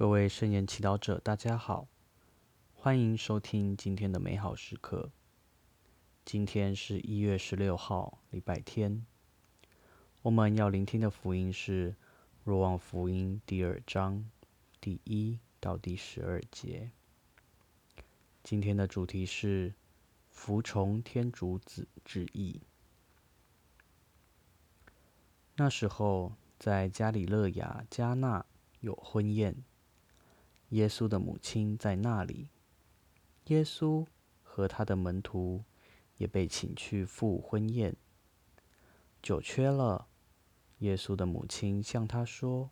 各位圣言祈祷者，大家好，欢迎收听今天的美好时刻。今天是一月十六号，礼拜天。我们要聆听的福音是《若望福音》第二章第一到第十二节。今天的主题是服从天主子旨意。那时候，在加里勒亚加纳有婚宴。耶稣的母亲在那里，耶稣和他的门徒也被请去赴婚宴。酒缺了，耶稣的母亲向他说：“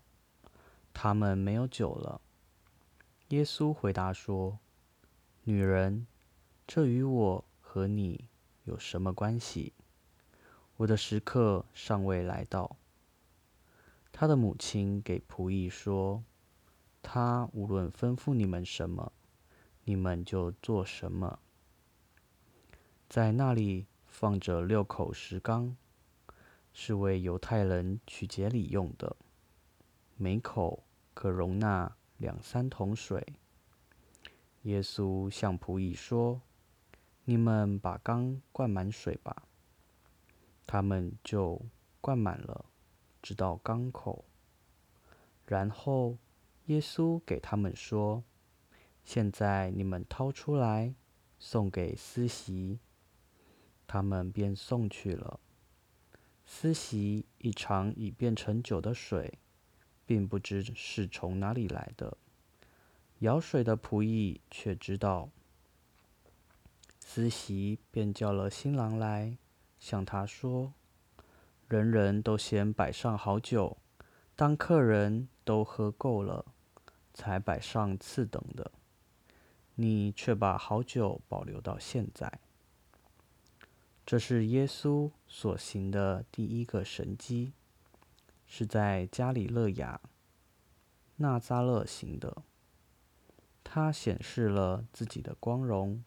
他们没有酒了。”耶稣回答说：“女人，这与我和你有什么关系？我的时刻尚未来到。”他的母亲给仆役说。他无论吩咐你们什么，你们就做什么。在那里放着六口石缸，是为犹太人取节礼用的，每口可容纳两三桶水。耶稣向仆役说：“你们把缸灌满水吧。”他们就灌满了，直到缸口。然后。耶稣给他们说：“现在你们掏出来，送给司席。”他们便送去了。司席一尝已变成酒的水，并不知是从哪里来的。舀水的仆役却知道。司席便叫了新郎来，向他说：“人人都先摆上好酒，当客人都喝够了。”才摆上次等的，你却把好酒保留到现在。这是耶稣所行的第一个神迹，是在加里勒亚纳扎勒行的。他显示了自己的光荣，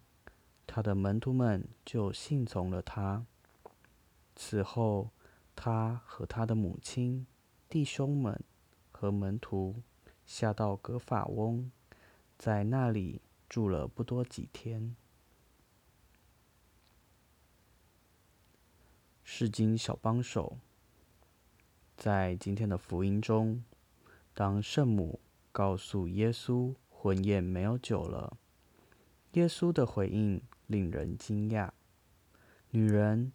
他的门徒们就信从了他。此后，他和他的母亲、弟兄们和门徒。下到格法翁，在那里住了不多几天。世经小帮手，在今天的福音中，当圣母告诉耶稣婚宴没有酒了，耶稣的回应令人惊讶：“女人，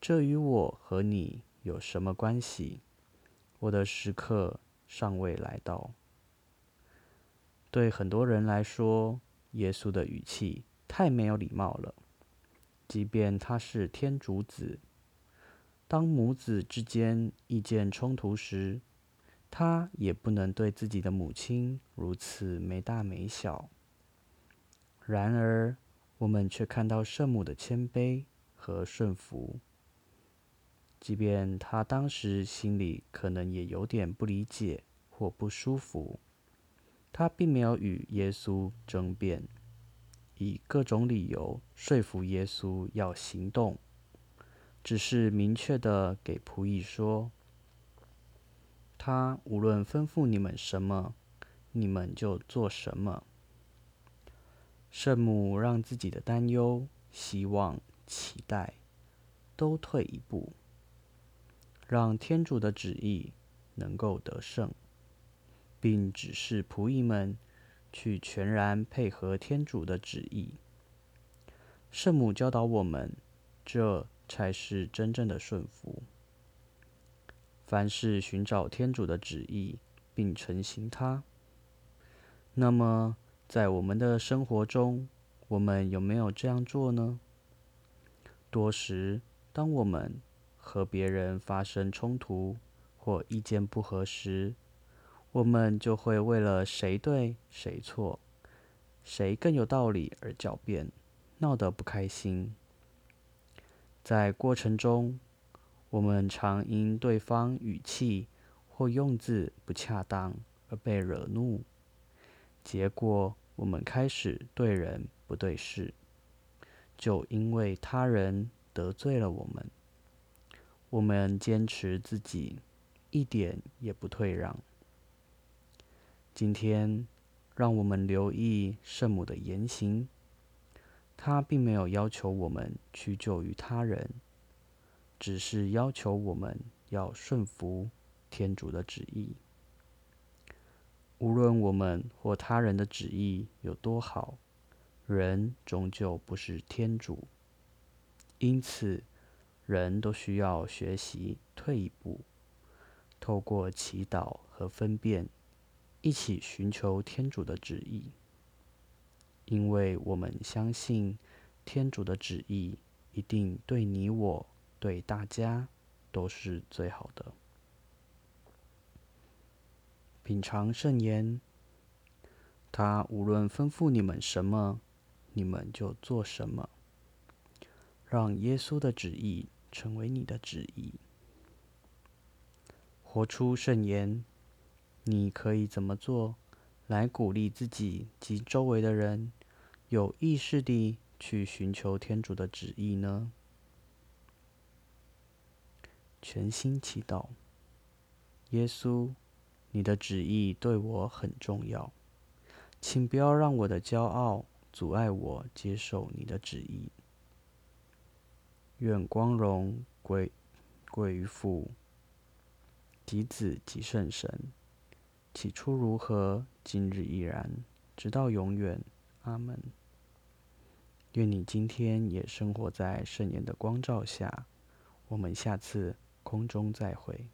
这与我和你有什么关系？我的时刻尚未来到。”对很多人来说，耶稣的语气太没有礼貌了。即便他是天主子，当母子之间意见冲突时，他也不能对自己的母亲如此没大没小。然而，我们却看到圣母的谦卑和顺服，即便他当时心里可能也有点不理解或不舒服。他并没有与耶稣争辩，以各种理由说服耶稣要行动，只是明确的给仆役说：“他无论吩咐你们什么，你们就做什么。”圣母让自己的担忧、希望、期待都退一步，让天主的旨意能够得胜。并指示仆役们去全然配合天主的旨意。圣母教导我们，这才是真正的顺服。凡是寻找天主的旨意并诚行它，那么在我们的生活中，我们有没有这样做呢？多时，当我们和别人发生冲突或意见不合时，我们就会为了谁对谁错、谁更有道理而狡辩，闹得不开心。在过程中，我们常因对方语气或用字不恰当而被惹怒，结果我们开始对人不对事，就因为他人得罪了我们，我们坚持自己，一点也不退让。今天让我们留意圣母的言行。她并没有要求我们屈就于他人，只是要求我们要顺服天主的旨意。无论我们或他人的旨意有多好，人终究不是天主，因此，人都需要学习退一步，透过祈祷和分辨，一起寻求天主的旨意。因为我们相信，天主的旨意一定对你我、对大家都是最好的。品尝圣言，他无论吩咐你们什么，你们就做什么。让耶稣的旨意成为你的旨意。活出圣言，你可以怎么做来鼓励自己及周围的人有意识地去寻求天主的旨意呢？全心祈祷，耶稣。你的旨意对我很重要，请不要让我的骄傲阻碍我接受你的旨意。愿光荣归归于父、及子、及圣神。起初如何，今日依然，直到永远。阿门。愿你今天也生活在圣言的光照下。我们下次空中再会。